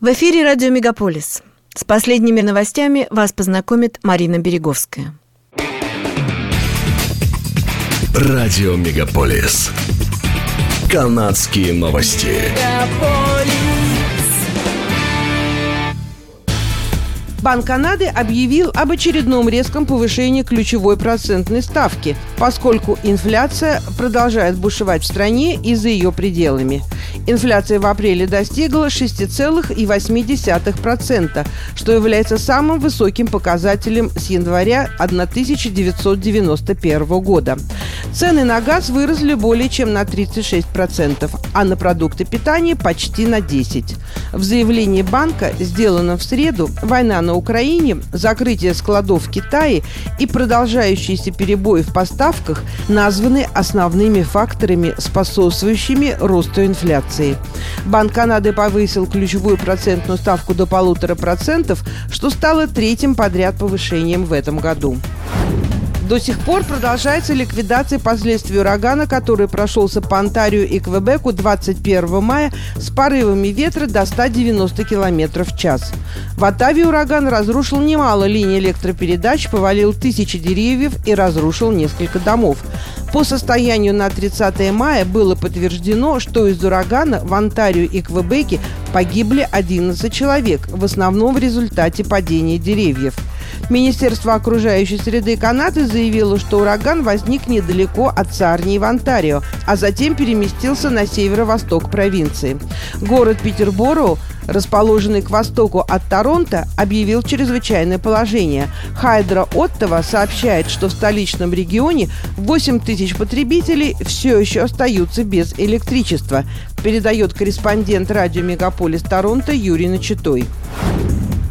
В эфире радио «Мегаполис». С последними новостями вас познакомит Марина Береговская. Радио «Мегаполис». Канадские новости. Банк Канады объявил об очередном резком повышении ключевой процентной ставки, поскольку инфляция продолжает бушевать в стране и за ее пределами. Инфляция в апреле достигла 6,8%, что является самым высоким показателем с января 1991 года. Цены на газ выросли более чем на 36%, а на продукты питания почти на 10%. В заявлении банка, сделанном в среду, война на Украине, закрытие складов в Китае и продолжающиеся перебои в поставках названы основными факторами, способствующими росту инфляции. Банк Канады повысил ключевую процентную ставку до полутора процентов, что стало третьим подряд повышением в этом году. До сих пор продолжается ликвидация последствий урагана, который прошелся по Онтарию и Квебеку 21 мая с порывами ветра до 190 км в час. В Оттаве ураган разрушил немало линий электропередач, повалил тысячи деревьев и разрушил несколько домов. По состоянию на 30 мая было подтверждено, что из урагана в Онтарию и Квебеке погибли 11 человек, в основном в результате падения деревьев. Министерство окружающей среды Канады заявило, что ураган возник недалеко от Сарнии в Онтарио, а затем переместился на северо-восток провинции. Город Петерборо расположенный к востоку от Торонто, объявил чрезвычайное положение. Хайдра Оттова сообщает, что в столичном регионе 8 тысяч потребителей все еще остаются без электричества, передает корреспондент радио «Мегаполис Торонто» Юрий Начитой.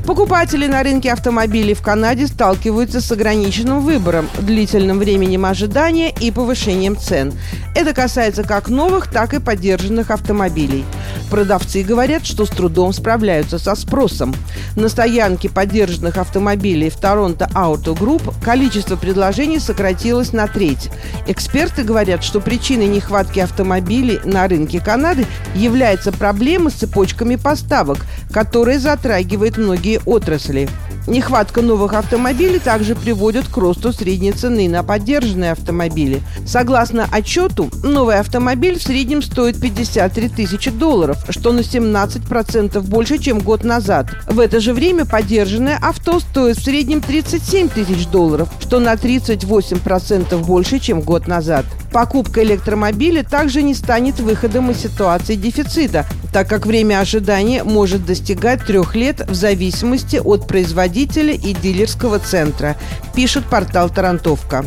Покупатели на рынке автомобилей в Канаде сталкиваются с ограниченным выбором, длительным временем ожидания и повышением цен. Это касается как новых, так и поддержанных автомобилей. Продавцы говорят, что с трудом справляются со спросом. На стоянке поддержанных автомобилей в Торонто Auto Group количество предложений сократилось на треть. Эксперты говорят, что причиной нехватки автомобилей на рынке Канады является проблема с цепочками поставок, которая затрагивает многие отрасли. Нехватка новых автомобилей также приводит к росту средней цены на поддержанные автомобили. Согласно отчету, новый автомобиль в среднем стоит 53 тысячи долларов, что на 17% больше, чем год назад. В это же время поддержанное авто стоит в среднем 37 тысяч долларов, что на 38% больше, чем год назад. Покупка электромобиля также не станет выходом из ситуации дефицита, так как время ожидания может достигать трех лет в зависимости от производителя и дилерского центра, пишет портал «Тарантовка».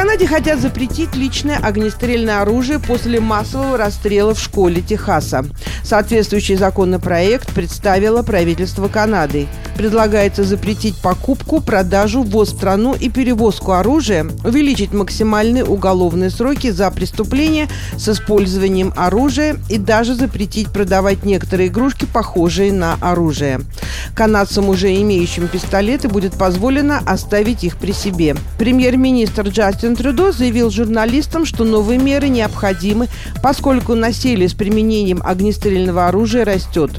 Канаде хотят запретить личное огнестрельное оружие после массового расстрела в школе Техаса. Соответствующий законопроект представило правительство Канады. Предлагается запретить покупку, продажу, ввоз в страну и перевозку оружия, увеличить максимальные уголовные сроки за преступления с использованием оружия и даже запретить продавать некоторые игрушки, похожие на оружие. Канадцам, уже имеющим пистолеты, будет позволено оставить их при себе. Премьер-министр Джастин Трюдо заявил журналистам, что новые меры необходимы, поскольку насилие с применением огнестрельного оружия растет.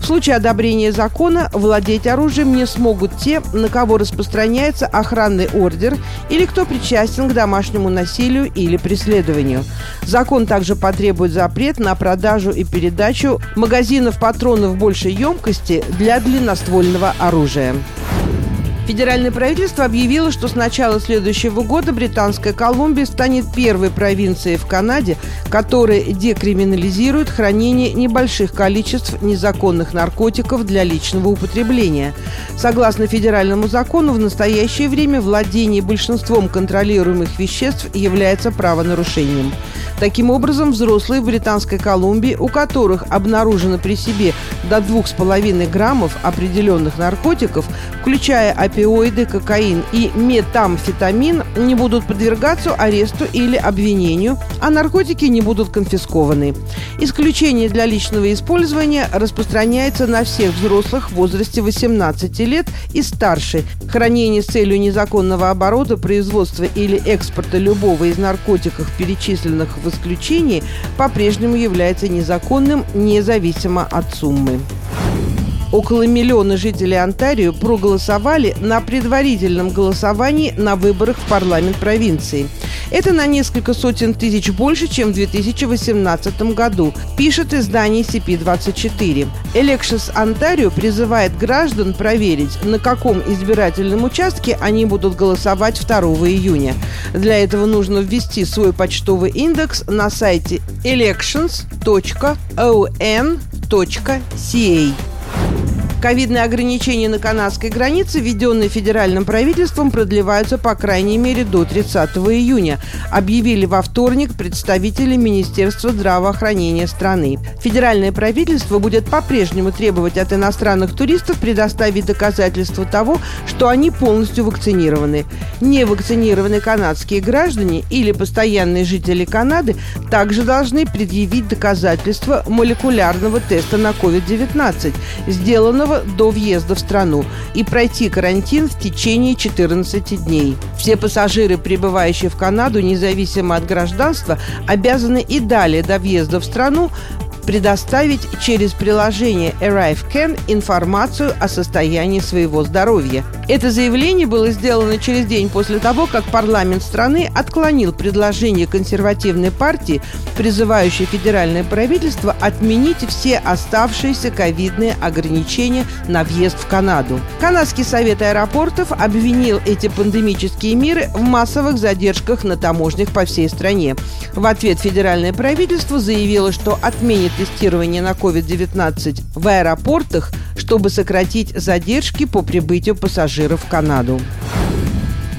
В случае одобрения закона владеть оружием не смогут те, на кого распространяется охранный ордер или кто причастен к домашнему насилию или преследованию. Закон также потребует запрет на продажу и передачу магазинов патронов большей емкости для длинноствольных ствольного оружия. Федеральное правительство объявило, что с начала следующего года Британская Колумбия станет первой провинцией в Канаде, которая декриминализирует хранение небольших количеств незаконных наркотиков для личного употребления. Согласно федеральному закону, в настоящее время владение большинством контролируемых веществ является правонарушением. Таким образом, взрослые в Британской Колумбии, у которых обнаружено при себе до 2,5 граммов определенных наркотиков, включая опиоиды, кокаин и метамфетамин, не будут подвергаться аресту или обвинению, а наркотики не будут конфискованы. Исключение для личного использования распространяется на всех взрослых в возрасте 18 лет и старше. Хранение с целью незаконного оборота, производства или экспорта любого из наркотиков, перечисленных в исключении по-прежнему является незаконным, независимо от суммы. Около миллиона жителей Онтарио проголосовали на предварительном голосовании на выборах в парламент провинции. Это на несколько сотен тысяч больше, чем в 2018 году, пишет издание CP24. Elections Ontario призывает граждан проверить, на каком избирательном участке они будут голосовать 2 июня. Для этого нужно ввести свой почтовый индекс на сайте elections.on.ca. Ковидные ограничения на канадской границе, введенные федеральным правительством, продлеваются по крайней мере до 30 июня, объявили во вторник представители Министерства здравоохранения страны. Федеральное правительство будет по-прежнему требовать от иностранных туристов предоставить доказательства того, что они полностью вакцинированы. Невакцинированные канадские граждане или постоянные жители Канады также должны предъявить доказательства молекулярного теста на COVID-19, сделанного Кириллова до въезда в страну и пройти карантин в течение 14 дней. Все пассажиры, прибывающие в Канаду, независимо от гражданства, обязаны и далее до въезда в страну предоставить через приложение ArriveCan информацию о состоянии своего здоровья. Это заявление было сделано через день после того, как парламент страны отклонил предложение консервативной партии, призывающей федеральное правительство отменить все оставшиеся ковидные ограничения на въезд в Канаду. Канадский совет аэропортов обвинил эти пандемические меры в массовых задержках на таможнях по всей стране. В ответ федеральное правительство заявило, что отменит тестирование на COVID-19 в аэропортах, чтобы сократить задержки по прибытию пассажиров в Канаду.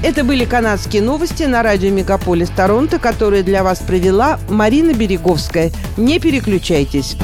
Это были канадские новости на радио Мегаполис Торонто, которые для вас провела Марина Береговская. Не переключайтесь.